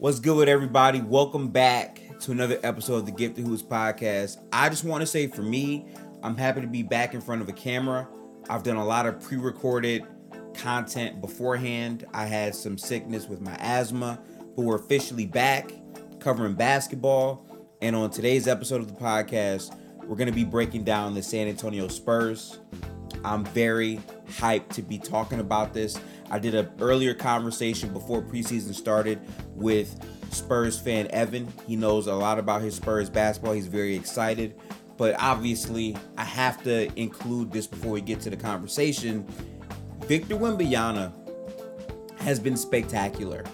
What's good with everybody? Welcome back to another episode of the Gifted Hoops podcast. I just want to say for me, I'm happy to be back in front of a camera. I've done a lot of pre recorded content beforehand. I had some sickness with my asthma, but we're officially back covering basketball. And on today's episode of the podcast, we're going to be breaking down the San Antonio Spurs. I'm very hyped to be talking about this. I did an earlier conversation before preseason started with Spurs fan Evan. He knows a lot about his Spurs basketball. He's very excited. But obviously, I have to include this before we get to the conversation. Victor Wembanyama has been spectacular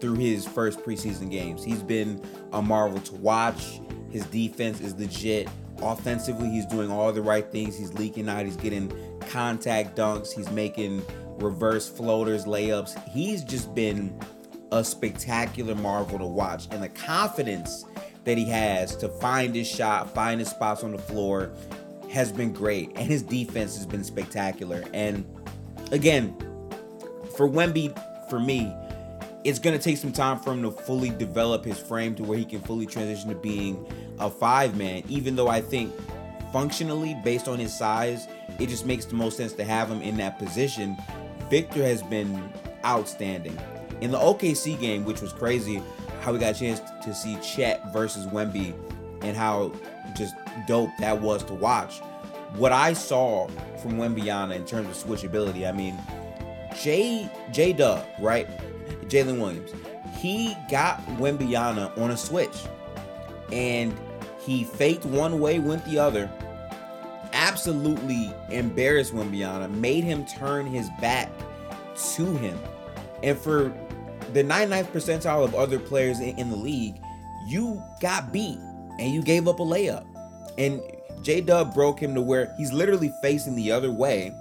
through his first preseason games. He's been a marvel to watch. His defense is legit. Offensively, he's doing all the right things. He's leaking out. He's getting contact dunks. He's making reverse floaters, layups. He's just been a spectacular marvel to watch. And the confidence that he has to find his shot, find his spots on the floor has been great. And his defense has been spectacular. And again, for Wemby, for me, it's going to take some time for him to fully develop his frame to where he can fully transition to being a five man, even though I think functionally, based on his size, it just makes the most sense to have him in that position. Victor has been outstanding. In the OKC game, which was crazy, how we got a chance to see Chet versus Wemby and how just dope that was to watch. What I saw from Wembanyama in terms of switchability, I mean, J J Dub, right? Jalen Williams, he got Wembanyama on a switch, and he faked one way, went the other. Absolutely embarrassed Wembanyama, made him turn his back to him, and for the 99th percentile of other players in, in the league, you got beat and you gave up a layup. And J Dub broke him to where he's literally facing the other way.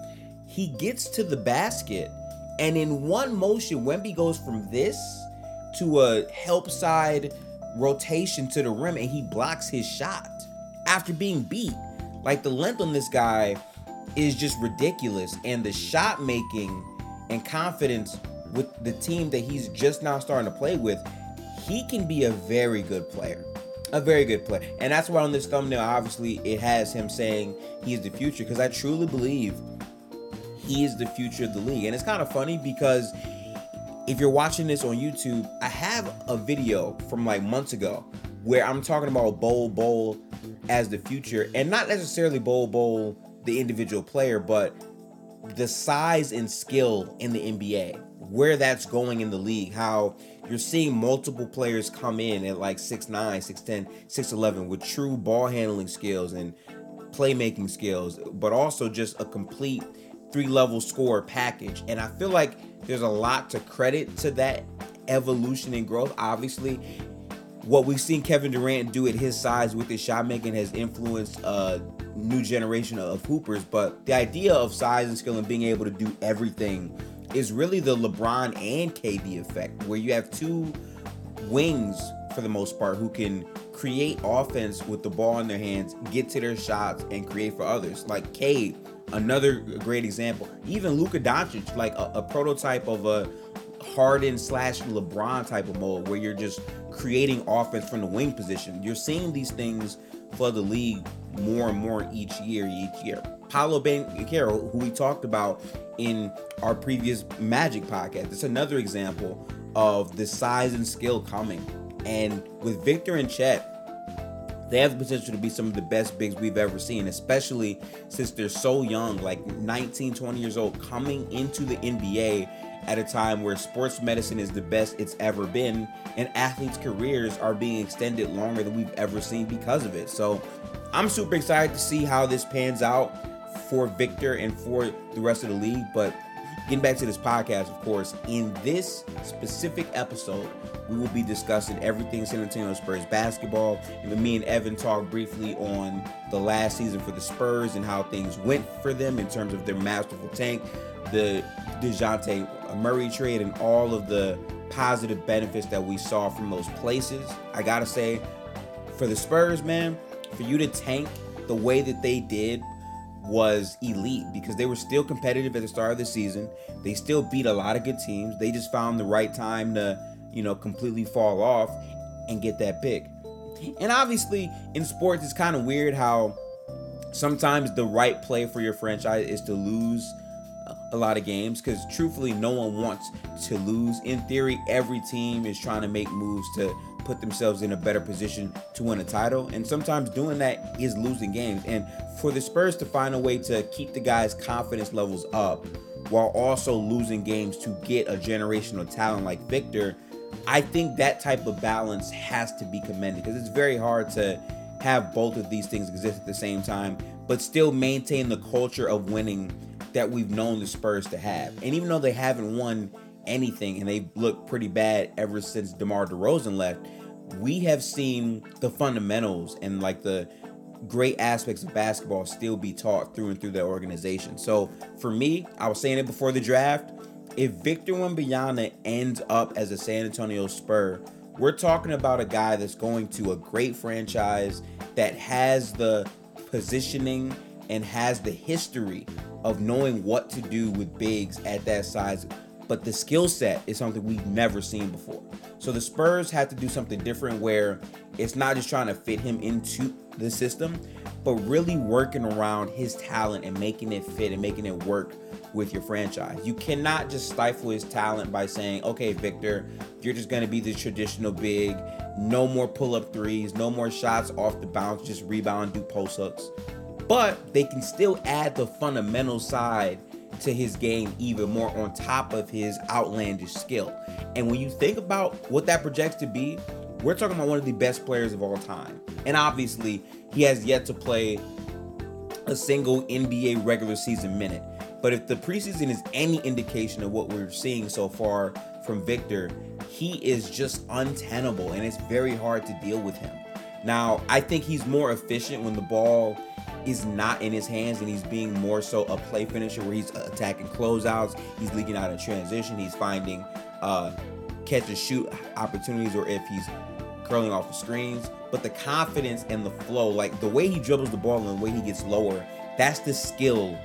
He gets to the basket, and in one motion, Wemby goes from this to a help side rotation to the rim, and he blocks his shot after being beat. Like the length on this guy is just ridiculous, and the shot making and confidence with the team that he's just now starting to play with, he can be a very good player. A very good player. And that's why on this thumbnail, obviously, it has him saying he's the future because I truly believe he is the future of the league. And it's kind of funny because if you're watching this on YouTube, I have a video from like months ago where I'm talking about Bol Bol as the future and not necessarily Bol Bol, the individual player, but the size and skill in the NBA where that's going in the league, how you're seeing multiple players come in at like 6'9, 6'10, 6'11 with true ball handling skills and playmaking skills, but also just a complete three level score package. And I feel like there's a lot to credit to that evolution and growth. Obviously, what we've seen Kevin Durant do at his size with his shot making has influenced a new generation of hoopers. But the idea of size and skill and being able to do everything is really the LeBron and KD effect, where you have two wings for the most part who can create offense with the ball in their hands, get to their shots, and create for others. Like Cade, another great example. Even Luka Doncic, like a, a prototype of a Harden slash LeBron type of mode where you're just creating offense from the wing position. You're seeing these things for the league more and more each year, each year. Paolo Banchero, who we talked about in our previous Magic podcast, it's another example of the size and skill coming. And with Victor and Chet, they have the potential to be some of the best bigs we've ever seen, especially since they're so young, like 19, 20 years old, coming into the NBA at a time where sports medicine is the best it's ever been, and athletes' careers are being extended longer than we've ever seen because of it. So I'm super excited to see how this pans out for Victor and for the rest of the league. But getting back to this podcast, of course, in this specific episode, we will be discussing everything San Antonio Spurs basketball. And me and Evan talk briefly on the last season for the Spurs and how things went for them in terms of their masterful tank, the DeJounte Murray trade, and all of the positive benefits that we saw from those places. I gotta say, for the Spurs, man, for you to tank the way that they did was elite because they were still competitive at the start of the season. They still beat a lot of good teams. They just found the right time to, you know, completely fall off and get that pick. And obviously, in sports, it's kind of weird how sometimes the right play for your franchise is to lose a lot of games because truthfully, no one wants to lose. In theory, every team is trying to make moves to put themselves in a better position to win a title. And sometimes doing that is losing games. And for the Spurs to find a way to keep the guys' confidence levels up while also losing games to get a generational talent like Victor, I think that type of balance has to be commended because it's very hard to have both of these things exist at the same time, but still maintain the culture of winning that we've known the Spurs to have. And even though they haven't won anything and they look pretty bad ever since DeMar DeRozan left, we have seen the fundamentals and like the great aspects of basketball still be taught through and through that organization. So for me, I was saying it before the draft, if Victor Wembanyama ends up as a San Antonio Spur, we're talking about a guy that's going to a great franchise that has the positioning and has the history of knowing what to do with bigs at that size. But the skill set is something we've never seen before. So the Spurs have to do something different where it's not just trying to fit him into the system, but really working around his talent and making it fit and making it work with your franchise. You cannot just stifle his talent by saying, okay, Victor, you're just going to be the traditional big, no more pull up threes, no more shots off the bounce, just rebound, do post ups. But they can still add the fundamental side to his game even more on top of his outlandish skill. And when you think about what that projects to be, we're talking about one of the best players of all time. And obviously, he has yet to play a single NBA regular season minute. But if the preseason is any indication of what we're seeing so far from Victor, he is just untenable and it's very hard to deal with him. Now, I think he's more efficient when the ball is not in his hands and he's being more so a play finisher where he's attacking closeouts, he's leaking out in transition, he's finding uh, catch and shoot opportunities, or if he's curling off the screens. But the confidence and the flow, like the way he dribbles the ball and the way he gets lower, that's the skill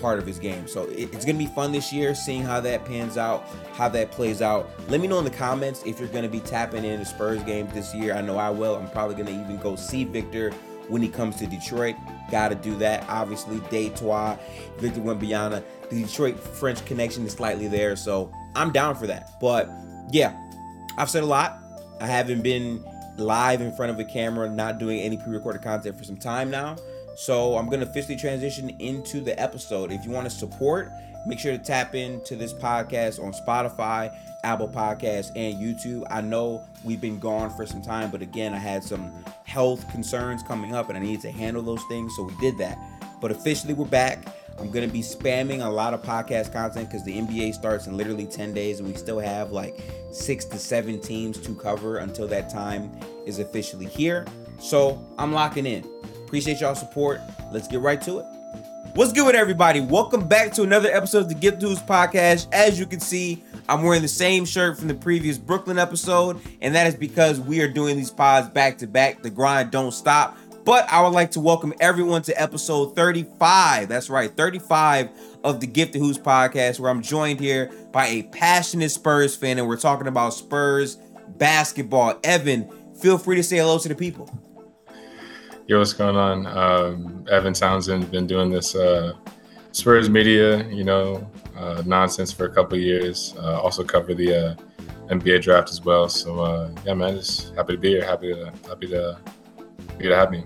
part of his game. So it's going to be fun this year seeing how that pans out, how that plays out. Let me know in the comments if you're going to be tapping in the Spurs game this year. I know I will. I'm probably going to even go see Victor when he comes to Detroit. Got to do that. Obviously, Detroit, Victor Wembanyama, the Detroit French connection is slightly there. So I'm down for that. But yeah, I've said a lot. I haven't been live in front of a camera, not doing any pre recorded content for some time now. So I'm to officially transition into the episode. If you want to support, make sure to tap into this podcast on Spotify, Apple Podcasts, and YouTube. I know we've been gone for some time, but again, I had some health concerns coming up and I needed to handle those things, so we did that. But officially, we're back. I'm going to be spamming a lot of podcast content because the NBA starts in literally 10 days and we still have like six to seven teams to cover until that time is officially here. So I'm locking in. Appreciate y'all support. Let's get right to it. What's good with everybody? Welcome back to another episode of the Gifted Hoops podcast. As you can see, I'm wearing the same shirt from the previous Brooklyn episode, and that is because we are doing these pods back to back. The grind don't stop. But I would like to welcome everyone to episode 35. That's right, 35 of the Gifted Hoops podcast, where I'm joined here by a passionate Spurs fan, and we're talking about Spurs basketball. Evan, feel free to say hello to the people. Yo, what's going on? Um, Evan Townsend been doing this uh, Spurs media, you know, uh, nonsense for a couple years. Uh, also cover the uh, NBA draft as well. So uh, yeah, man, just happy to be here. Happy to happy to happy to have me.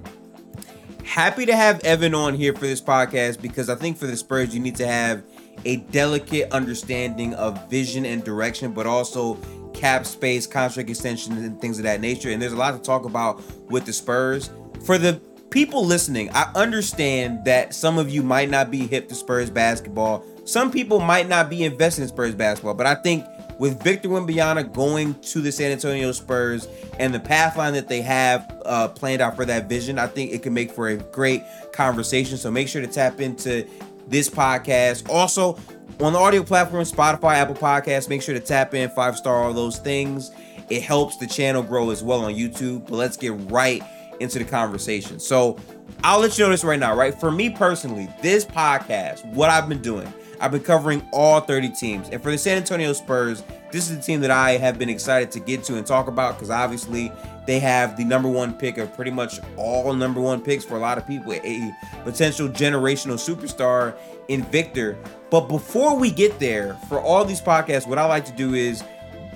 Happy to have Evan on here for this podcast because I think for the Spurs you need to have a delicate understanding of vision and direction, but also cap space, contract extensions, and things of that nature. And there's a lot to talk about with the Spurs for the people listening, I understand that some of you might not be hip to Spurs basketball. Some people might not be invested in Spurs basketball, but I think with Victor Wembanyama going to the San Antonio Spurs and the path line that they have uh, planned out for that vision, I think it can make for a great conversation. So make sure to tap into this podcast. Also, on the audio platform, Spotify, Apple Podcasts, make sure to tap in, five star, all those things. It helps the channel grow as well on YouTube. But let's get right into the conversation. So I'll let you know this right now, right? For me personally, this podcast, what I've been doing, I've been covering all 30 teams. And for the San Antonio Spurs, this is the team that I have been excited to get to and talk about because obviously they have the number one pick of pretty much all number one picks for a lot of people, a potential generational superstar in Victor. But before we get there, for all these podcasts, what I like to do is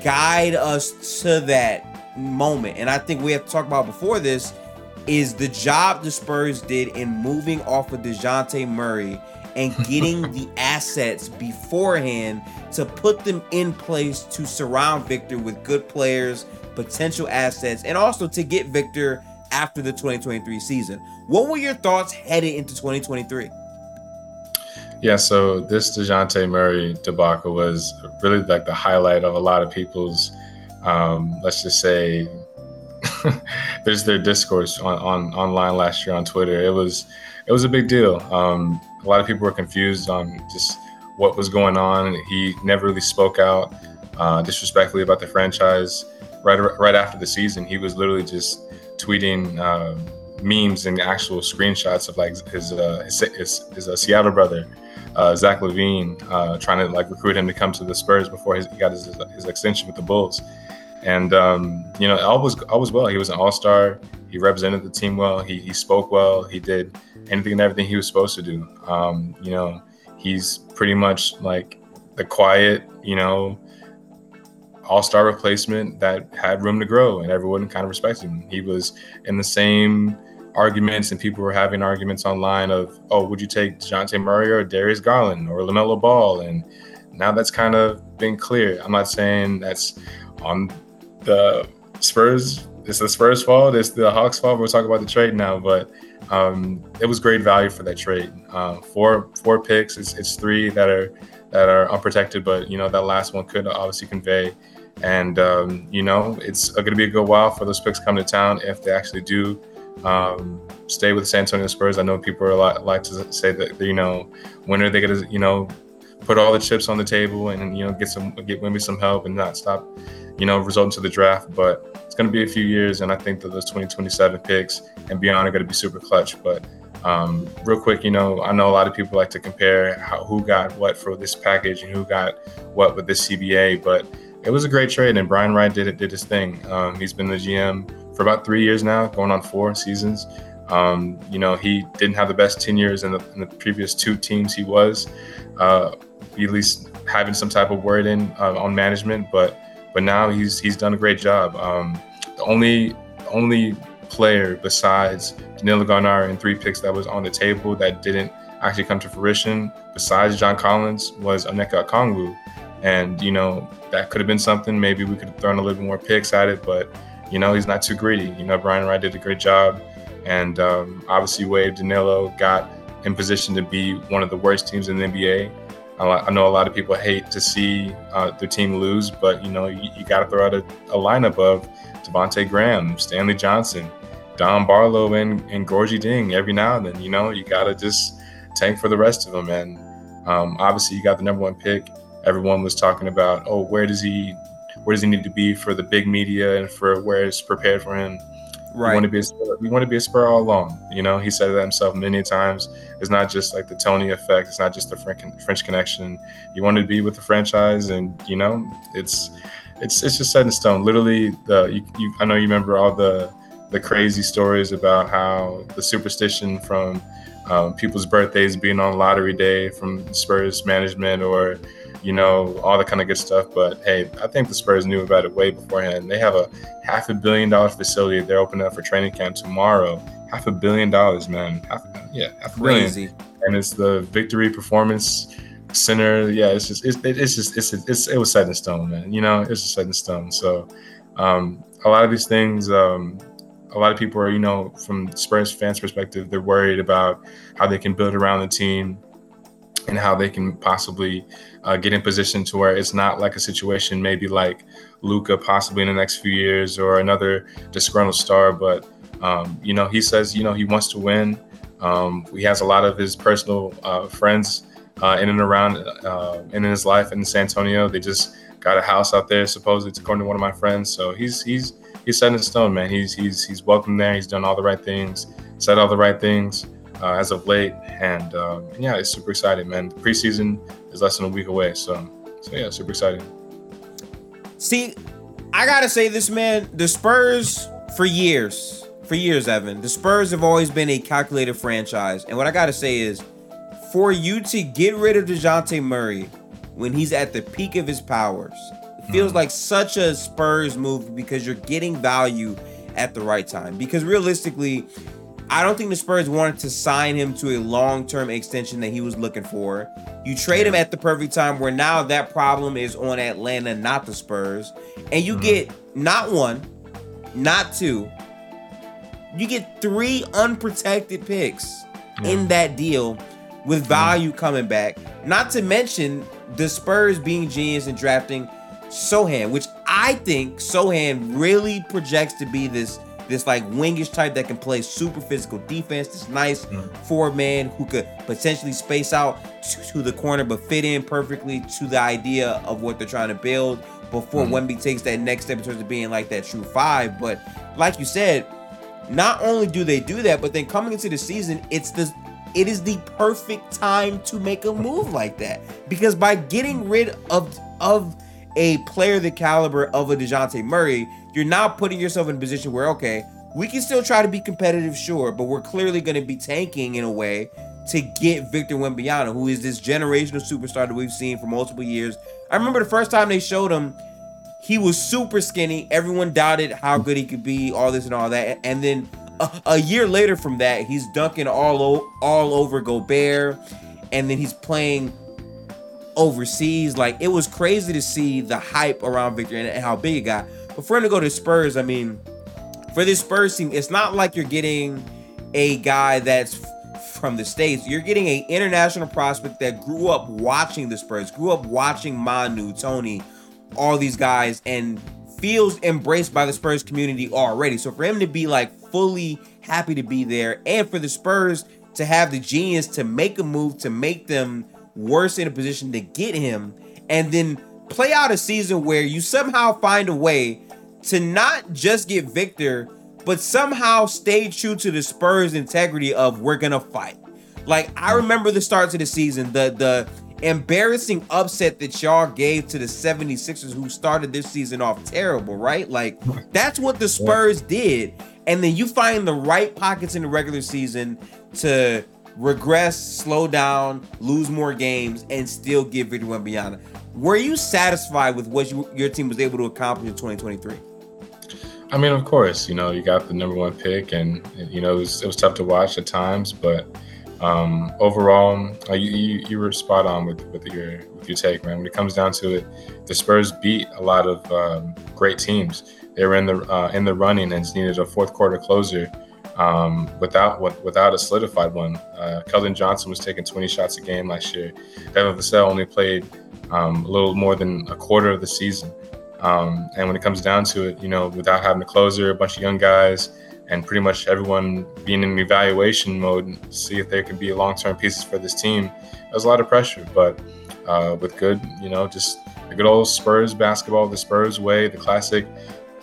guide us to that moment. And I think we have to talk about before this is the job the Spurs did in moving off of DeJounte Murray and getting the assets beforehand to put them in place to surround Victor with good players, potential assets, and also to get Victor after the 2023 season. What were your thoughts headed into 2023? Yeah, so this DeJounte Murray debacle was really like the highlight of a lot of people's, um, let's just say, there's their discourse on, on online last year on Twitter. It was it was a big deal. Um, a lot of people were confused on just what was going on. He never really spoke out uh, disrespectfully about the franchise. Right right after the season, he was literally just tweeting uh, memes and actual screenshots of like his uh, his, his, his uh, Seattle brother. Uh, Zach LaVine, uh, trying to like recruit him to come to the Spurs before he got his, his extension with the Bulls, and um, you know all was all was well. He was an All Star. He represented the team well. He, he spoke well. He did anything and everything he was supposed to do. Um, you know, he's pretty much like the quiet, you know, all star replacement that had room to grow and everyone kind of respected him. He was in the same arguments and people were having arguments online of, oh, would you take DeJounte Murray or Darius Garland or LaMelo Ball? And now that's kind of been clear. I'm not saying that's on the Spurs. It's the Spurs' fault. It's the Hawks' fault. We'll talk about the trade now, but um, it was great value for that trade. Uh, four four picks. It's, it's three that are that are unprotected, but you know that last one could obviously convey. And um, you know it's going to be a good while for those picks come to town if they actually do um, stay with the San Antonio Spurs. I know people are like to say that you know when are they going to you know put all the chips on the table and you know get some get maybe some help and not stop you know result into the draft, but it's going to be a few years, and I think that those 2027 picks and beyond are going to be super clutch. But um, real quick, you know, I know a lot of people like to compare how, who got what for this package and who got what with this CBA, but it was a great trade, and Brian Wright did it, did his thing. Um, he's been the GM for about three years now, going on four seasons. Um, you know, he didn't have the best 10 years in the, in the previous two teams he was, uh, at least having some type of word in uh, on management, but but now he's he's done a great job. Um, the only only player besides Danilo Gallinari and three picks that was on the table that didn't actually come to fruition, besides John Collins, was Onyeka Okongwu. And, you know, that could have been something. Maybe we could have thrown a little bit more picks at it, but, you know, he's not too greedy. You know, Brian Wright did a great job. And um, obviously, Wade Danilo got in position to be one of the worst teams in the NBA. I know a lot of people hate to see uh, their team lose, but you know you, you got to throw out a, a, lineup of Devonte Graham, Stanley Johnson, Don Barlow, and and Gorgui Dieng every now and then. You know you got to just tank for the rest of them. And um, obviously you got the number one pick. Everyone was talking about, oh, where does he, where does he need to be for the big media and for where it's prepared for him. Right. We want to be a spur, we want to be a spur all along. You know, he said that himself many times. It's not just like the Tony effect. It's not just the French connection. You want to be with the franchise, and you know, it's it's it's just set in stone. Literally, the you, you I know you remember all the the crazy stories about how the superstition from um, people's birthdays being on lottery day from Spurs management or you know, all the kind of good stuff. But hey, I think the Spurs knew about it way beforehand. They have a half a billion dollar facility they're opening up for training camp tomorrow. Half a billion dollars, man. Half, yeah, half a Crazy. billion. And it's the Victory Performance Center. Yeah, it's just it's, it's just it's, it's it was set in stone, man. You know, it's just set in stone. So um, a lot of these things. Um, a lot of people are, you know, from Spurs fans' perspective, they're worried about how they can build around the team and how they can possibly uh, get in position to where it's not like a situation maybe like Luka possibly in the next few years or another disgruntled star. But um, you know, he says you know he wants to win. Um, he has a lot of his personal uh, friends uh, in and around uh, in his life in San Antonio. They just got a house out there, supposedly, according to one of my friends. So he's he's he's set in stone, man. He's he's he's welcome there. He's done all the right things, said all the right things uh, as of late, and um, yeah, it's super exciting, man. The preseason is less than a week away, so so yeah, super exciting. See, I gotta say this, man. The Spurs for years, for years, Evan. The Spurs have always been a calculated franchise, and what I gotta say is, for you to get rid of Dejounte Murray when he's at the peak of his powers, it feels mm. like such a Spurs move because you're getting value at the right time. Because realistically, I don't think the Spurs wanted to sign him to a long-term extension that he was looking for. You trade him at the perfect time where now that problem is on Atlanta, not the Spurs. And you mm-hmm. get not one, not two. You get three unprotected picks yeah. in that deal with value yeah. coming back. Not to mention the Spurs being genius in drafting Sochan, which I think Sochan really projects to be this this like wingish type that can play super physical defense. This nice mm. four man who could potentially space out to, to, the corner but fit in perfectly to the idea of what they're trying to build before mm. Wemby takes that next step in terms of being like that true five. But like you said, not only do they do that, but then coming into the season, it's the it is the perfect time to make a move like that because by getting rid of of a player the caliber of a Dejounte Murray, you're now putting yourself in a position where, okay, we can still try to be competitive, sure, but we're clearly going to be tanking in a way to get Victor Wembanyama, who is this generational superstar that we've seen for multiple years. I remember the first time they showed him, he was super skinny. Everyone doubted how good he could be, all this and all that. And then a, a year later from that, he's dunking all o- all over Gobert, and then he's playing overseas. Like it was crazy to see the hype around Victor and how big it got. But for him to go to Spurs, I mean, for this Spurs team, it's not like you're getting a guy that's from the states. You're getting an international prospect that grew up watching the Spurs, grew up watching Manu, Tony, all these guys, and feels embraced by the Spurs community already. So for him to be like fully happy to be there, and for the Spurs to have the genius to make a move to make them worse in a position to get him, and then play out a season where you somehow find a way to not just get Victor, but somehow stay true to the Spurs integrity of we're gonna fight. Like I remember the start of the season, the the embarrassing upset that y'all gave to the 76ers who started this season off terrible, right? Like that's what the Spurs did. And then you find the right pockets in the regular season to regress, slow down, lose more games, and still get Victor Wembanyama. Were you satisfied with what you, your team was able to accomplish in 2023? I mean, of course, you know, you got the number one pick, and you know it was, it was tough to watch at times, but um, overall, uh, you, you, you were spot on with with your with your take, man. When it comes down to it, the Spurs beat a lot of um, great teams. They were in the uh, in the running and needed a fourth quarter closer um, without without a solidified one. Uh, Johnson was taking 20 shots a game last year. Devin Vassell only played um, a little more than a quarter of the season. Um, and when it comes down to it, you know, without having a closer, a bunch of young guys, and pretty much everyone being in evaluation mode, see if there could be long-term pieces for this team, there's a lot of pressure. But uh, with good, you know, just the good old Spurs basketball, the Spurs way, the classic.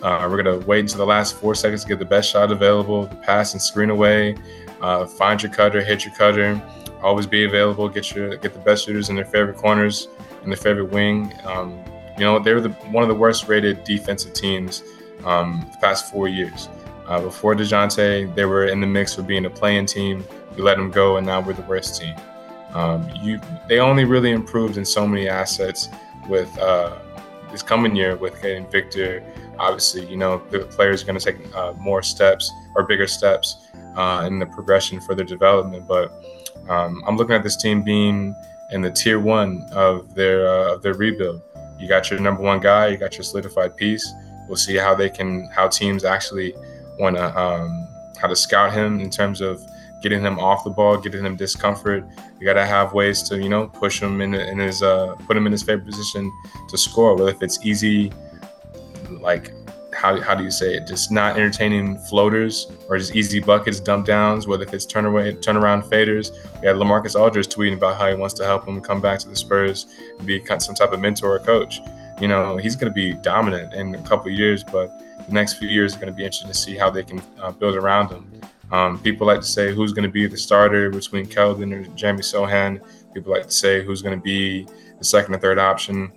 Uh, we're gonna wait until the last four seconds to get the best shot available, pass and screen away, uh, find your cutter, hit your cutter, always be available, get your get the best shooters in their favorite corners, in their favorite wing. Um, you know, they were the, one of the worst rated defensive teams um, the past four years. Uh, before DeJounte, they were in the mix for being a playing team. We let them go, and now we're the worst team. Um, you, they only really improved in so many assets with uh, this coming year with getting Victor. Obviously, you know the players are going to take uh, more steps or bigger steps uh, in the progression for their development. But um, I'm looking at this team being in the tier one of their uh, of their rebuild you got your number one guy, you got your solidified piece. We'll see how they can, how teams actually want to, um, how to scout him in terms of getting him off the ball, getting him discomfort. You got to have ways to, you know, push him in, in his, uh, put him in his favorite position to score. Whether if it's easy, like how, how do you say it? Just not entertaining floaters or just easy buckets, dump downs, whether it's turn away, turn around faders. We had LaMarcus Aldridge tweeting about how he wants to help him come back to the Spurs and be some type of mentor or coach. You know, he's going to be dominant in a couple years, but the next few years are going to be interesting to see how they can uh, build around him. Um, people like to say who's going to be the starter between Keldon or Jamie Sochan. People like to say who's going to be the second or third option.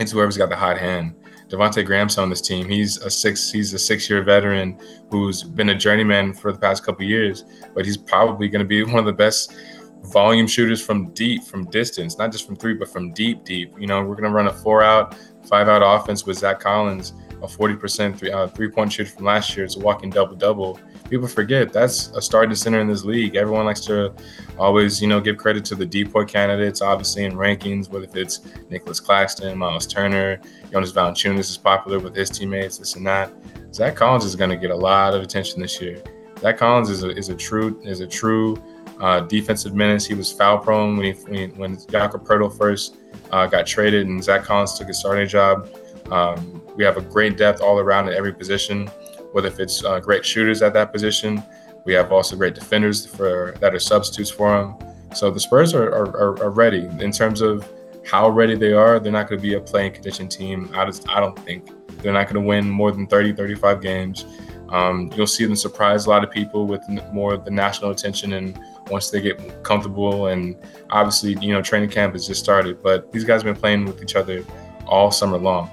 It's whoever's got the hot hand. Devonte Graham's on this team. He's a six he's a six year veteran who's been a journeyman for the past couple years, but he's probably going to be one of the best volume shooters from deep, from distance, not just from three, but from deep, deep. You know, we're going to run a four out, five out offense with Zach Collins, a 40% three, uh, three point shooter from last year. It's a walking double double people forget that's a starting center in this league. Everyone likes to always, you know, give credit to the DPOY candidates, obviously in rankings, whether it's Nicholas Claxton, Miles Turner, Jonas Valanciunas is popular with his teammates, this and that. Zach Collins is going to get a lot of attention this year. Zach Collins is a, is a true is a true uh, defensive menace. He was foul prone when he, when, when Jakob Poeltl first uh, got traded and Zach Collins took his starting job. Um, we have a great depth all around at every position whether if it's uh, great shooters at that position. We have also great defenders for that are substitutes for them. So the Spurs are, are, are ready in terms of how ready they are. They're not going to be a playing condition team. I, just, I don't think they're not going to win more than 30, 35 games. Um, you'll see them surprise a lot of people with more of the national attention and once they get comfortable and obviously you know training camp has just started but these guys have been playing with each other all summer long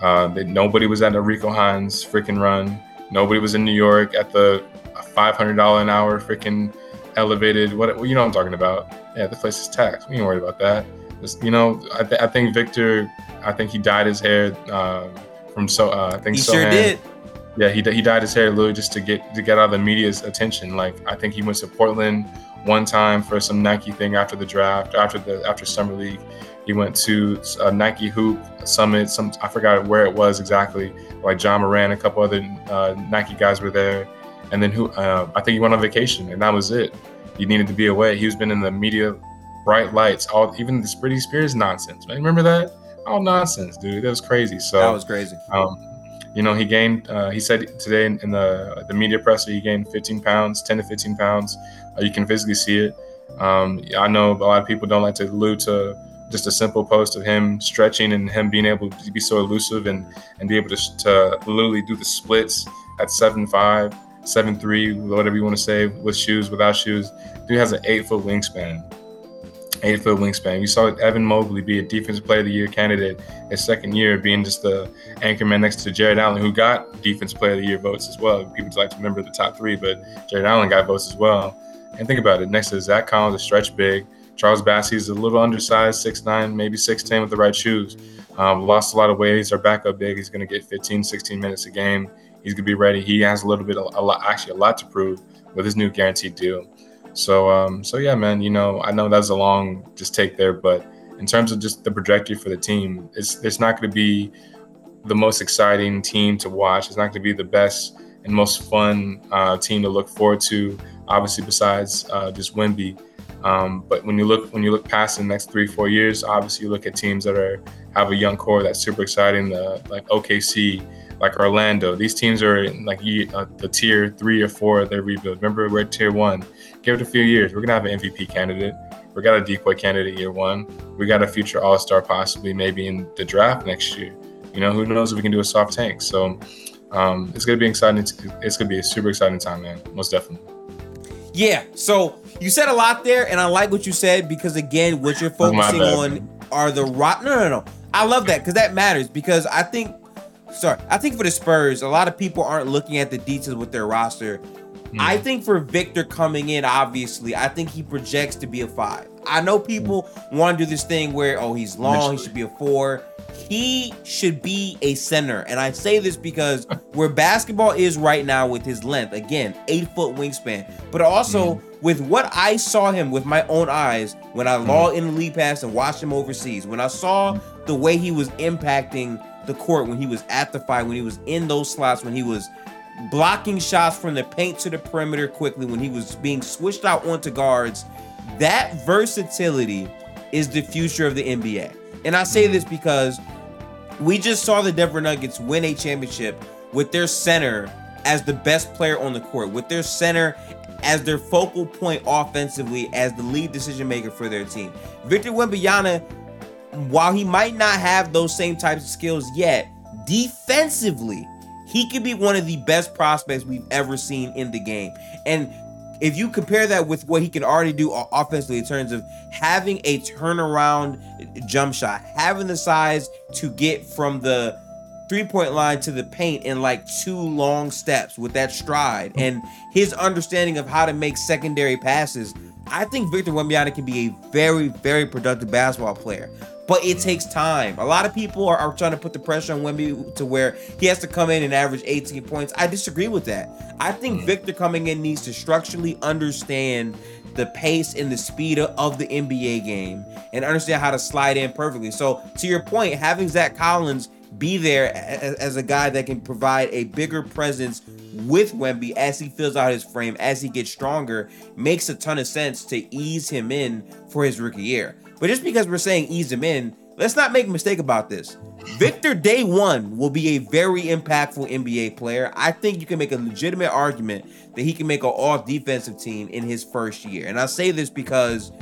uh, they, nobody was at a Rico Hines freaking run Nobody was in New York at the $500 an hour freaking elevated. What you know what I'm talking about? Yeah, the place is taxed. We ain't worried about that. Just, you know, I, th- I, think Victor. I think he dyed his hair uh, from so. Uh, I think he Sochan, sure did. Yeah, he, he dyed his hair literally just to get to get out of the media's attention. Like I think he went to Portland one time for some Nike thing after the draft, after the after summer league. He went to a Nike Hoop Summit. Some I forgot where it was exactly. Like Ja Morant, a couple other uh, Nike guys were there, and then who? Uh, I think he went on vacation, and that was it. He needed to be away. He's been in the media, bright lights, all even this Britney Spears nonsense. Right? Remember that? All nonsense, dude. That was crazy. So that was crazy. Um, you know, he gained. Uh, he said today in, in, the the media presser, he gained 15 pounds, 10 to 15 pounds. Uh, you can physically see it. Um, I know a lot of people don't like to allude to just a simple post of him stretching and him being able to be so elusive and and be able to, to literally do the splits at seven five, seven three, whatever you want to say, with shoes, without shoes. Dude has an eight foot wingspan. Eight foot wingspan. We saw Evan Mobley be a defensive player of the year candidate his second year, being just the anchor man next to Jarrett Allen, who got defensive player of the year votes as well. People like to remember the top three, but Jarrett Allen got votes as well. And think about it, next to Zach Collins, a stretch big, Charles Bassey is a little undersized, 6'9", maybe 6'10", with the right shoes. Um, lost a lot of weight. He's our backup big. He's going to get 15, 16 minutes a game. He's going to be ready. He has a little bit, a lot, actually a lot to prove with his new guaranteed deal. So, um, so yeah, man. You know, I know that's a long just take there, but in terms of just the trajectory for the team, it's it's not going to be the most exciting team to watch. It's not going to be the best and most fun uh, team to look forward to. Obviously, besides uh, just Wemby. Um, but when you look when you look past the next three four years, obviously you look at teams that are have a young core that's super exciting, the, like OKC, like Orlando. These teams are like uh, the tier three or four of their rebuild. Remember, we're tier one. Give it a few years, we're gonna have an MVP candidate. We got a DPOY candidate year one. We got a future All Star possibly maybe in the draft next year. You know, who knows if we can do a soft tank. So um, it's gonna be exciting. It's gonna be a super exciting time, man. Most definitely. Yeah. So you said a lot there, and I like what you said because again, what you're focusing on are the rot. No, no, no. I love that because that matters because I think, sorry, I think for the Spurs, a lot of people aren't looking at the details with their roster. Mm. I think for Victor coming in, obviously, I think he projects to be a five. I know people mm. want to do this thing where, oh, he's long, he should be a four he should be a center. And I say this because where basketball is right now with his length, again, eight foot wingspan, but also mm. with what I saw him with my own eyes when I mm. logged in the League Pass and watched him overseas, when I saw the way he was impacting the court when he was at the fight, when he was in those slots, when he was blocking shots from the paint to the perimeter quickly, when he was being switched out onto guards, that versatility is the future of the NBA. And I say mm. this because we just saw the Denver Nuggets win a championship with their center as the best player on the court, with their center as their focal point offensively, as the lead decision maker for their team. Victor Wembanyama, while he might not have those same types of skills yet, defensively, he could be one of the best prospects we've ever seen in the game. And if you compare that with what he can already do offensively in terms of having a turnaround jump shot, having the size to get from the three point line to the paint in like two long steps with that stride and his understanding of how to make secondary passes. I think Victor Wembanyama can be a very, very productive basketball player. But it takes time. A lot of people are, are trying to put the pressure on Wemby to where he has to come in and average 18 points. I disagree with that. I think mm. Victor coming in needs to structurally understand the pace and the speed of the NBA game and understand how to slide in perfectly. So, to your point, having Zach Collins be there as, a guy that can provide a bigger presence with Wemby as he fills out his frame, as he gets stronger, makes a ton of sense to ease him in for his rookie year. But just because we're saying ease him in, let's not make a mistake about this. Victor Day One will be a very impactful NBA player. I think you can make a legitimate argument that he can make an all defensive team in his first year. And I say this because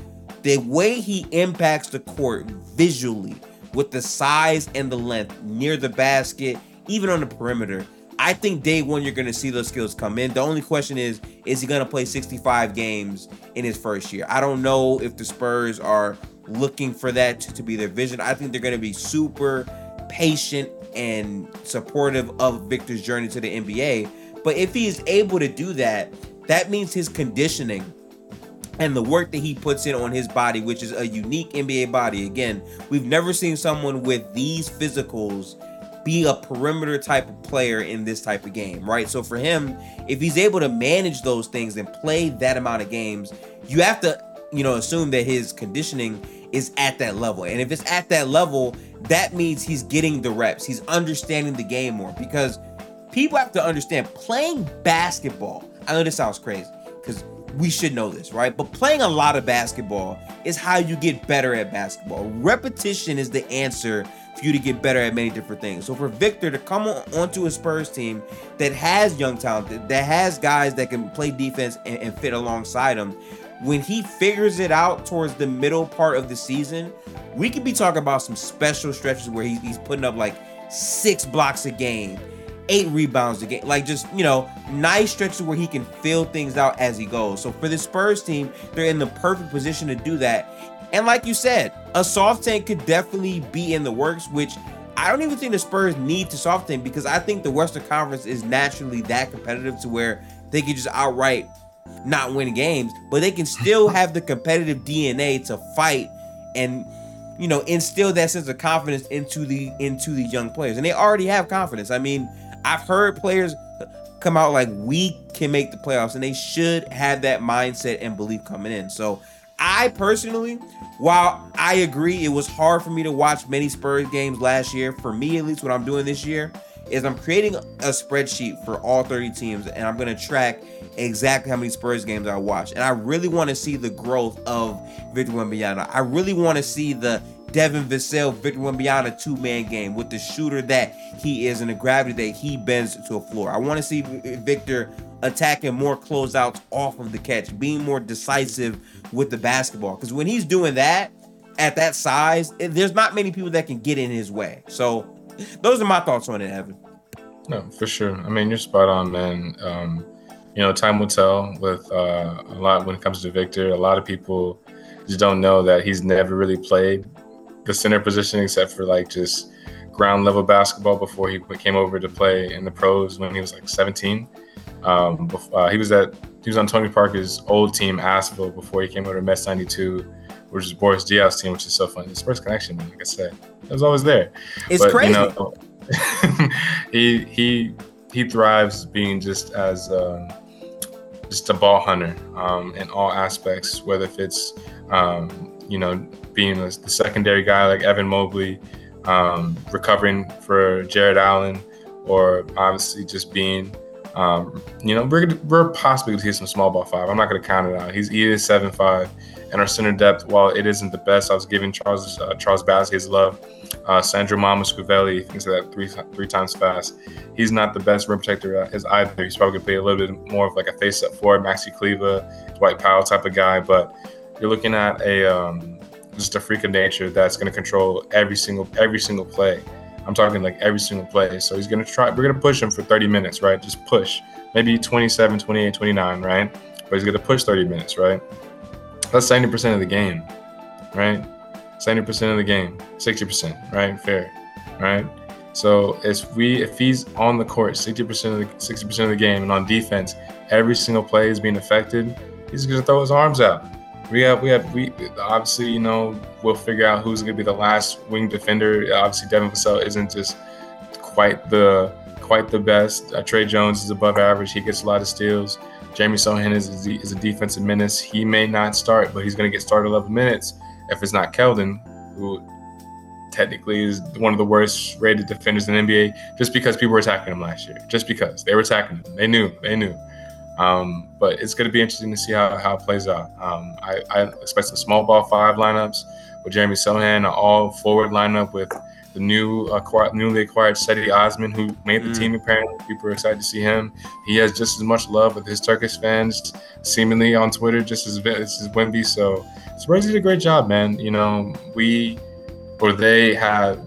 the way he impacts the court visually with the size and the length near the basket, even on the perimeter, I think day one you're going to see those skills come in. The only question is, is he going to play 65 games in his first year? I don't know if the Spurs are looking for that to, be their vision. I think they're going to be super patient and supportive of Victor's journey to the NBA. But if he is able to do that, that means his conditioning and the work that he puts in on his body, which is a unique NBA body. Again, we've never seen someone with these physicals be a perimeter type of player in this type of game, right? So for him, if he's able to manage those things and play that amount of games, you have to, you know, assume that his conditioning is at that level. And if it's at that level, that means he's getting the reps. He's understanding the game more because people have to understand playing basketball. I know this sounds crazy because we should know this, right? But playing a lot of basketball is how you get better at basketball. Repetition is the answer for you to get better at many different things. So for Victor to come on, onto a Spurs team that has young talent, that has guys that can play defense and, and fit alongside him, when he figures it out towards the middle part of the season, we could be talking about some special stretches where he's putting up like six blocks a game, eight rebounds a game, like just you know, nice stretches where he can fill things out as he goes. So for the Spurs team, they're in the perfect position to do that. And like you said, a soft tank could definitely be in the works, which I don't even think the Spurs need to soft tank because I think the Western Conference is naturally that competitive to where they could just outright not win games, but they can still have the competitive DNA to fight and you know instill that sense of confidence into the into the young players. And they already have confidence. I mean, I've heard players come out like we can make the playoffs and they should have that mindset and belief coming in. So I personally, while I agree it was hard for me to watch many Spurs games last year, for me at least, what I'm doing this year is I'm creating a spreadsheet for all 30 teams and I'm going to track exactly how many Spurs games I watch. And I really want to see the growth of Victor Wembanyama. I really want to see the Devin Vassell, Victor Wembanyama two-man game with the shooter that he is and the gravity that he bends to a floor. I want to see Victor attacking more closeouts off of the catch, being more decisive with the basketball. Because when he's doing that at that size, there's not many people that can get in his way. So those are my thoughts on it, Evan. No, for sure. I mean, you're spot on, man. Um, you know, time will tell with uh, a lot when it comes to Victor. A lot of people just don't know that he's never really played the center position except for like just ground level basketball before he came over to play in the pros when he was like 17. Um, uh, he was at he was on Tony Parker's old team, ASVEL, before he came over to Mets 92, which is Boris Diaw's team, which is so funny. His first connection, like I said, it was always there. It's but, crazy. You know, he he he thrives being just as um, just a ball hunter um, in all aspects, whether if it's um, you know being a, the secondary guy like Evan Mobley, um, recovering for Jarrett Allen, or obviously just being um, you know, we're, we're possibly going to see some small ball five. I'm not going to count it out. He's he is seven five, and our center depth, while it isn't the best, I was giving Charles uh, Charles Bassey his love. Uh, Sandro Mamukelashvili, thinks that three three times fast. He's not the best rim protector as either. He's probably going to be a little bit more of like a face up forward, Maxi Kleber, Dwight Powell type of guy. But you're looking at a um, just a freak of nature that's going to control every single every single play. I'm talking like every single play. So he's going to try, we're going to push him for 30 minutes, right? Just push. Maybe 27, 28, 29, right? But he's going to push 30 minutes, right? That's 70% of the game, right? 70% of the game, 60%, right? Fair, right? So if we if he's on the court 60% of the 60% of the game and on defense, every single play is being affected, he's gonna throw his arms out. We have we have we obviously, you know, we'll figure out who's gonna be the last wing defender. Obviously Devin Vassell isn't just quite the quite the best. Uh, Tre Jones is above average. He gets a lot of steals. Jeremy Sochan is, is a defensive menace. He may not start, but he's going to get started 11 minutes if it's not Keldon, who technically is one of the worst rated defenders in the NBA just because people were attacking him last year. Just because they were attacking him. They knew. They knew. Um, but it's going to be interesting to see how, how it plays out. Um, I, I, expect some small ball five lineups with Jeremy Sochan, an all forward lineup with the new acquired, newly acquired Cedi Osman, who made the mm. team. Apparently, people are excited to see him. He has just as much love with his Turkish fans, seemingly on Twitter, just as as Wemby. So Spurs did a great job, man. You know, we or they had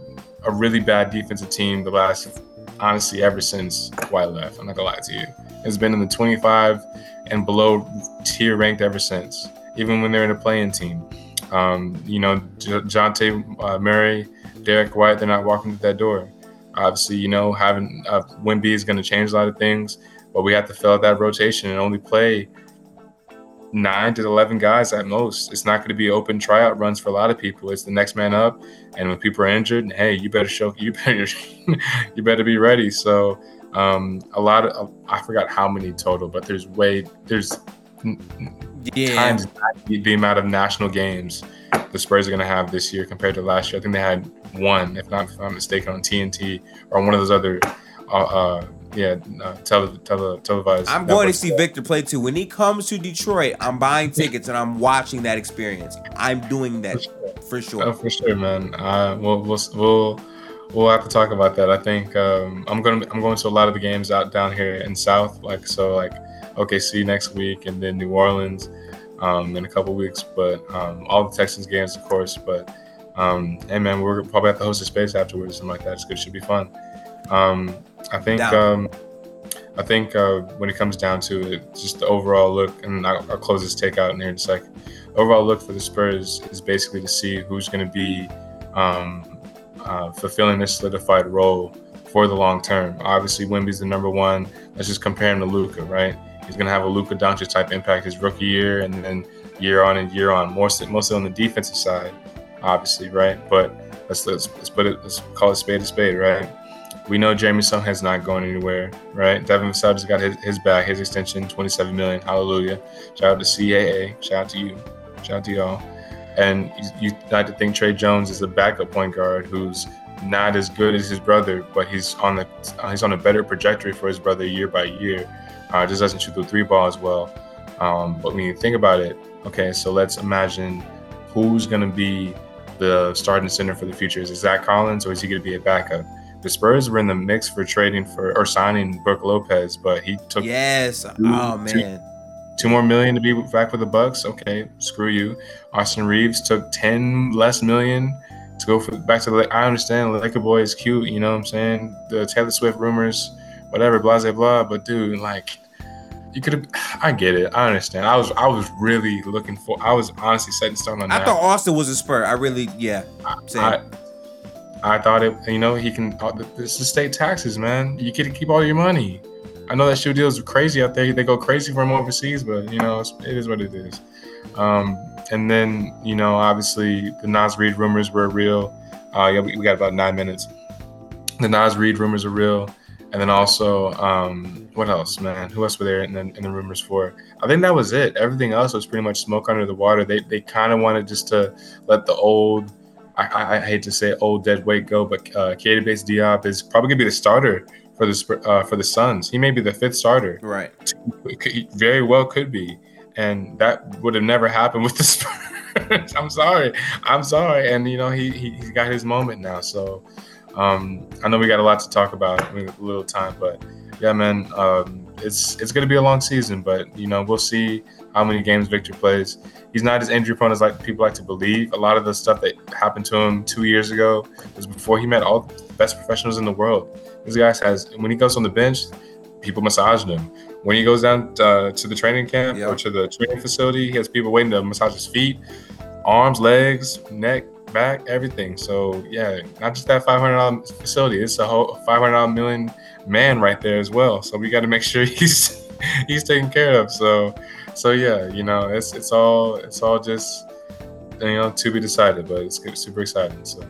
a really bad defensive team the last, honestly, ever since White left. I'm not gonna lie to you. It's been in the 25 and below tier ranked ever since, even when they're in a playing team. Um, you know, Dejounte uh, Murray Derrick White, they're not walking through that door. Obviously, you know, having uh, Wemby is going to change a lot of things, but we have to fill out that rotation and only play nine to 11 guys at most. It's not going to be open tryout runs for a lot of people. It's the next man up. And when people are injured, hey, you better show, you better, you better be ready. So, um, a lot of, I forgot how many total, but there's way, there's yeah. times the amount of national games the Spurs are going to have this year compared to last year. I think they had one, if not if I'm mistaken, on TNT or one of those other, uh, uh yeah, uh, tele, tele, televised. I'm going to see Victor play too. When he comes to Detroit, I'm buying tickets and I'm watching that experience. I'm doing that for sure. For sure, oh, for sure man. Uh, we'll, we'll, we'll we'll have to talk about that. I think um, I'm going to I'm going to a lot of the games out down here in South, like so like OKC next week, and then New Orleans um, in a couple weeks. But um, all the Texans games, of course. But um, hey, man, we're probably at the host of space afterwards, something like that. It's good. Should be fun. Um, I think. Um, I think uh, when it comes down to it, just the overall look, and I'll, I'll close this take out in here in a second. Overall look for the Spurs is basically to see who's going to be um, uh, fulfilling this solidified role for the long term. Obviously, Wemby's the number one. Let's just compare him to Luka, right? He's going to have a Luka Doncic type impact his rookie year, and then year on and year on, more mostly on the defensive side obviously, right? But let's let's, let's put it let's call it spade a spade, right? We know Jeremy has not gone anywhere, right? Devin Vassell has got his, his back, his extension, 27 million. Hallelujah. Shout out to CAA. Shout out to you. Shout out to y'all. And you, you like to think Tre Jones is a backup point guard who's not as good as his brother, but he's on the he's on a better trajectory for his brother year by year. Uh, just doesn't shoot the three ball as well. Um, but when you think about it, okay, so let's imagine who's going to be the starting center for the future? Is it Zach Collins or is he going to be a backup? The Spurs were in the mix for trading for or signing Brook Lopez, but he took yes. Two, oh man, two, two more million to be back with the Bucks. Okay, screw you. Austin Reaves took ten less million to go for back to the. I understand Laker boy is cute. You know what I'm saying? The Taylor Swift rumors, whatever, blah blah blah. But dude, like you could have. I get it. I understand. I was. I was really looking for. I was honestly setting stone on I that. I thought Austin was a spur. I really. Yeah. I, I, thought it. You know, he can. Uh, this is state taxes, man. You get to keep all your money. I know that shoe deals are crazy out there. They go crazy from overseas, but you know, it is what it is. Um, and then you know, obviously, the Naz Reid rumors were real. Uh, yeah, we, we got about nine minutes. The Naz Reid rumors are real. And then also, um, what else, man? Who else were there in the, in the rumors for? I think that was it. Everything else was pretty much smoke under the water. They they kind of wanted just to let the old, I, I, I, hate to say old dead weight go, but uh, Keita Bates-Diop is probably gonna be the starter for the uh, for the Suns. He may be the fifth starter. Right. He very well could be, and that would have never happened with the Spurs. I'm sorry. I'm sorry. And you know he, he he got his moment now. So um, I know we got a lot to talk about with a little time, but yeah, man, um, it's it's gonna be a long season, but you know we'll see how many games Victor plays. He's not as injury prone as like people like to believe. A lot of the stuff that happened to him two years ago was before he met all the best professionals in the world. This guy has when he goes on the bench, people massaging him. When he goes down uh, to the training camp or to the training facility, he has people waiting to massage his feet, arms, legs, neck, back, everything. So yeah, not just that five hundred dollar facility. It's a whole five hundred dollar million man right there as well. So we got to make sure he's he's taken care of. So so yeah, you know, it's it's all it's all just you know to be decided, but it's super exciting. So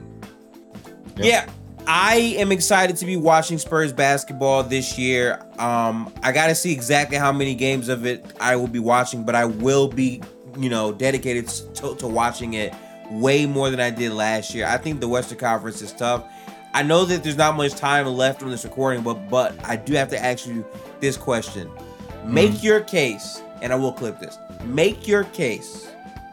yeah. yeah. I am excited to be watching Spurs basketball this year. Um, I got to see exactly how many games of it I will be watching, but I will be, you know, dedicated to, to watching it way more than I did last year. I think the Western Conference is tough. I know that there's not much time left on this recording, but but I do have to ask you this question. Make mm-hmm. your case, and I will clip this. Make your case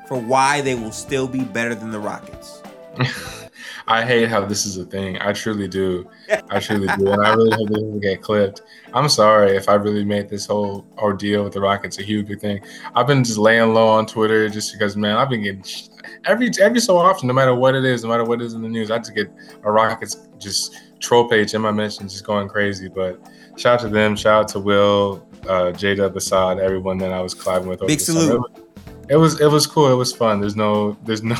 for why they will still be better than the Rockets. I hate how this is a thing. I truly do. I truly do. And I really hope this doesn't get clipped. I'm sorry if I really made this whole ordeal with the Rockets a huge thing. I've been just laying low on Twitter just because, man, I've been getting every every so often, no matter what it is, no matter what is in the news, I just get a Rockets just troll page in my mentions just going crazy. But shout out to them. Shout out to Will, uh, Jada, Basad, everyone that I was collabing with. Big salute. It was it was cool. It was fun. There's no there's no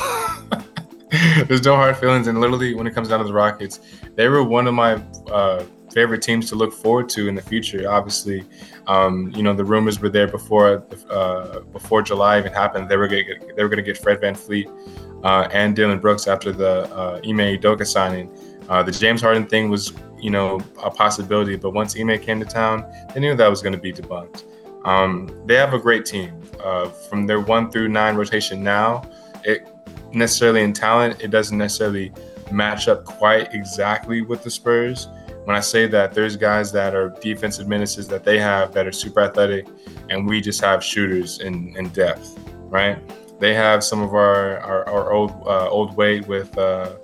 There's no hard feelings, and literally, when it comes down to the Rockets, they were one of my uh, favorite teams to look forward to in the future. Obviously, um, you know the rumors were there before uh, before July even happened. They were gonna get, they were going to get Fred VanVleet uh, and Dillon Brooks after the uh, Ime Udoka signing. Uh, the James Harden thing was you know a possibility, but once Ime came to town, they knew that was going to be debunked. Um, they have a great team. Uh, from their one through nine rotation now, it necessarily in talent, it doesn't necessarily match up quite exactly with the Spurs. When I say that, there's guys that are defensive menaces that they have that are super athletic, and we just have shooters in, in depth, right? They have some of our our, our old uh, old weight with uh,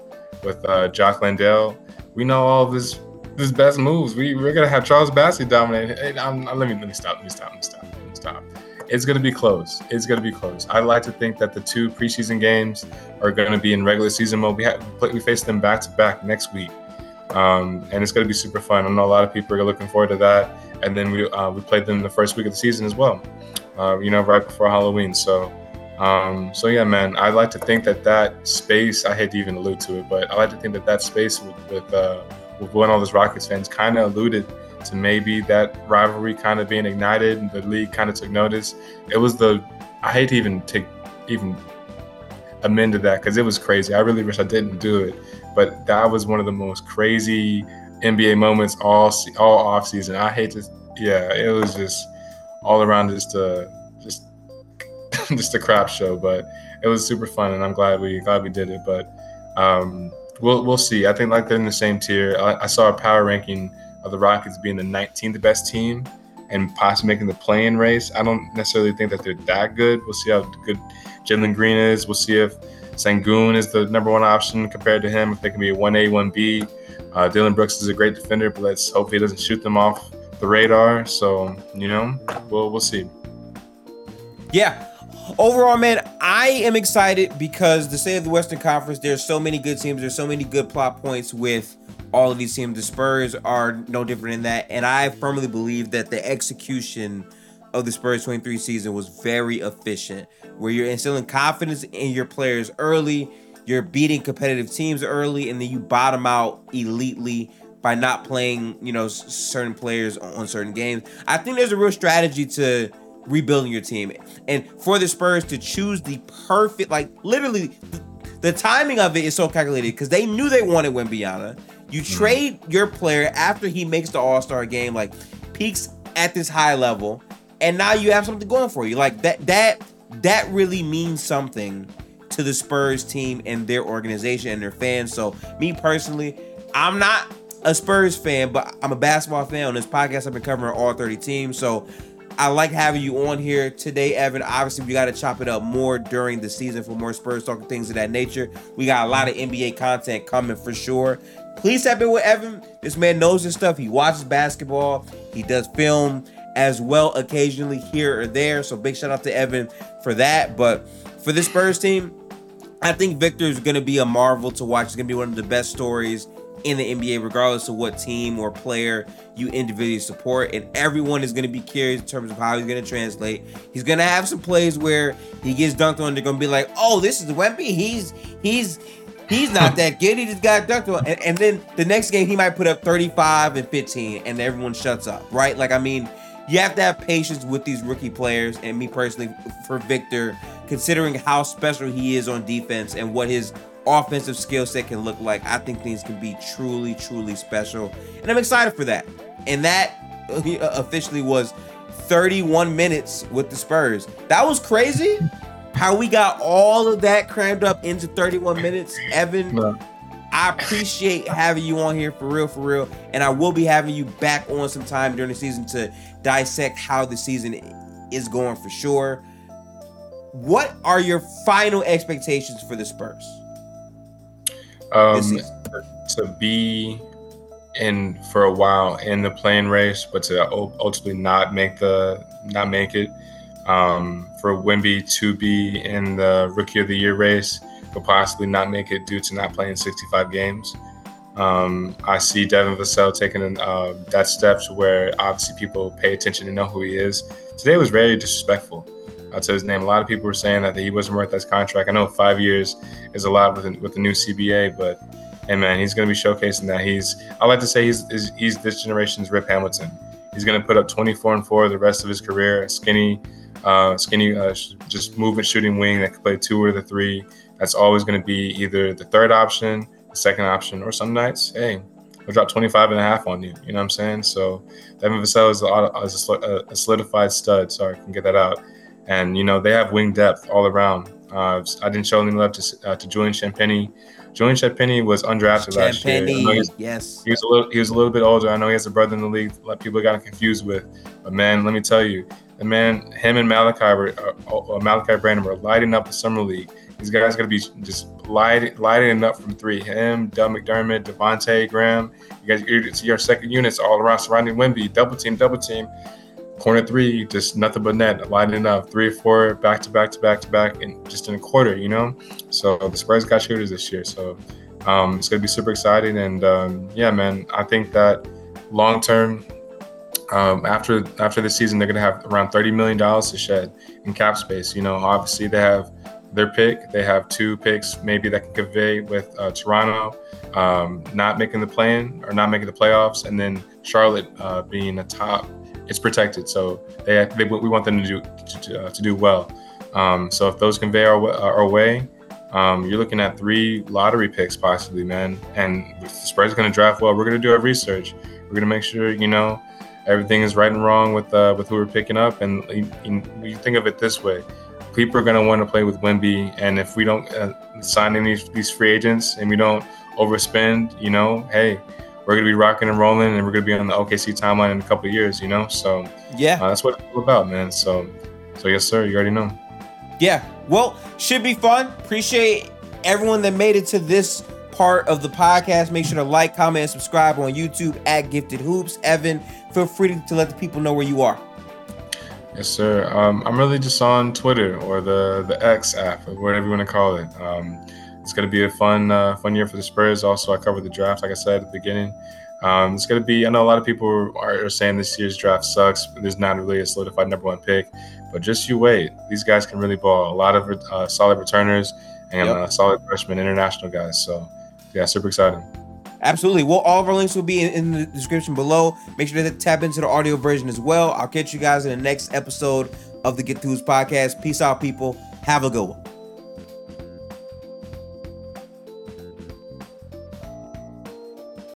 with uh, Jock Landale. We know all of his best moves. We we're gonna have Charles Bassey dominate. Hey, I'm, let me let me stop. Let me stop. Let me stop. Let me stop it's going to be close. It's going to be close. I like to think that the two preseason games are going to be in regular season mode. We have, we face them back to back next week, um, and it's going to be super fun. I know a lot of people are looking forward to that. And then we uh, we played them the first week of the season as well. Uh, you know, right before Halloween. So. Um, so yeah, man, I like to think that that space. I hate to even allude to it, but I like to think that that space with with, uh, with one of those Rockets fans kind of alluded to maybe that rivalry kind of being ignited and the league kind of took notice. It was the I hate to even take even amended that because it was crazy. I really wish I didn't do it, but that was one of the most crazy NBA moments all all off season. I hate to yeah, it was just all around just a just just a crap show, but it was super fun and I'm glad we glad we did it. But um, we'll we'll see. I think like they're in the same tier. I, I saw a power ranking of the Rockets being the 19th best team and possibly making the play-in race. I don't necessarily think that they're that good. We'll see how good Jalen Green is. We'll see if Sengun is the number one option compared to him. If they can be a 1A, 1B. Uh, Dillon Brooks is a great defender, but let's hope he doesn't shoot them off the radar. So, you know, we'll, we'll see. Yeah. Overall, man, I am excited because the state of the Western Conference, there's so many good teams. There's so many good plot points with all of these teams. The Spurs are no different in that. And I firmly believe that the execution of the Spurs 23 season was very efficient, where you're instilling confidence in your players early, you're beating competitive teams early, and then you bottom out elitely by not playing, you know, certain players on certain games. I think there's a real strategy to rebuilding your team. And for the Spurs to choose the perfect, like literally, the, timing of it is so calculated because they knew they wanted Wembanyama. You mm-hmm. trade your player after he makes the All Star game, like peaks at this high level, and now you have something going for you. Like that, that, that really means something to the Spurs team and their organization and their fans. So, me personally, I'm not a Spurs fan, but I'm a basketball fan. On this podcast, I've been covering all 30 teams. So, I like having you on here today, Evan. Obviously, we got to chop it up more during the season for more Spurs talking things of that nature. We got a lot of NBA content coming for sure. Please tap in with Evan. This man knows his stuff. He watches basketball. He does film as well occasionally here or there. So big shout out to Evan for that. But for this Spurs team, I think Victor is going to be a marvel to watch. It's going to be one of the best stories in the NBA, regardless of what team or player you individually support. And everyone is going to be curious in terms of how he's going to translate. He's going to have some plays where he gets dunked on. They're going to be like, "Oh, this is Wemby. He's he's he's not that good. He just got dunked on. And, and then the next game, he might put up 35 and 15, and everyone shuts up, right? Like, I mean, you have to have patience with these rookie players. And me personally, for Victor, considering how special he is on defense and what his offensive skill set can look like, I think things can be truly, truly special. And I'm excited for that. And that uh, officially was 31 minutes with the Spurs. That was crazy. How we got all of that crammed up into 31 minutes. Evan, no. I appreciate having you on here for real, for real. And I will be having you back on sometime during the season to dissect how the season is going for sure. What are your final expectations for the Spurs? Um, to be in for a while in the playing race, but to ultimately not make the not make it. Um, for Wemby to be in the Rookie of the Year race, but possibly not make it due to not playing 65 games. Um, I see Devin Vassell taking uh, that step to where obviously people pay attention to know who he is. Today was very disrespectful uh, to his name. A lot of people were saying that he wasn't worth his contract. I know five years is a lot with, with the new CBA, but hey man, he's going to be showcasing that. He's I like to say he's he's this generation's Rip Hamilton. He's going to put up 24 and four the rest of his career. Skinny, uh, skinny, uh, just movement shooting wing that can play two or the three. That's always going to be either the third option, the second option, or some nights, hey, we'll drop 25 and a half on you. You know what I'm saying? So Devin Vassell is a, is a, a solidified stud. Sorry, I can get that out. And you know they have wing depth all around. Uh, I didn't show any love to uh, to Julian Champagnie Julian Champagnie was undrafted last year. yes. He was a little he was a little bit older. I know he has a brother in the league like people got confused with. But man, let me tell you, the man, him and Malaki were uh, uh, Malaki Branham were lighting up the summer league. These guys gonna be just light, lighting up from three. Him, Doug McDermott, Devonte Graham. You guys, it's your second units all around surrounding Wemby. Double team, double team corner three, just nothing but net, lining up three or four back to back to back to back, and just in a quarter, you know. So the Spurs got shooters this year, so um, it's gonna be super exciting. And um, yeah, man, I think that long term, um, after after the season, they're gonna have around thirty million dollars to shed in cap space. You know, obviously they have their pick. They have two picks maybe that can convey with uh, Toronto um, not making the plan or not making the playoffs, and then Charlotte uh, being a top it's protected. So they, they we want them to do to, uh, to do well. Um, so if those convey our, our way, um, you're looking at three lottery picks possibly, man. And the Spurs going to draft well. We're going to do our research. We're going to make sure you know everything is right and wrong with uh, with who we're picking up. And you, you think of it this way: people are going to want to play with Wemby, and if we don't uh, sign any these free agents and we don't overspend, you know, hey, we're gonna be rocking and rolling, and we're gonna be on the OKC timeline in a couple years. You know, so yeah, uh, that's what it's all about, man. So, so yes, sir. You already know. Yeah. Well, should be fun. Appreciate everyone that made it to this part of the podcast. Make sure to like, comment, and subscribe on YouTube at Gifted Hoops. Evan, feel free to let the people know where you are. Yes, sir. Um, I'm really just on Twitter or the the X app, or whatever you want to call it. Um, it's going to be a fun, uh, fun year for the Spurs. Also, I covered the draft, like I said at the beginning. Um, it's going to be. I know a lot of people are, are, saying this year's draft sucks. There's not really a solidified number one pick, but just you wait. These guys can really ball. A lot of uh, solid returners and yep. uh, solid freshmen, international guys. So, yeah, super exciting. Absolutely. Well, all of our links will be in, in, the description below. Make sure to tap into the audio version as well. I'll catch you guys in the next episode of the Gifted Hoops podcast. Peace out, people. Have a good one.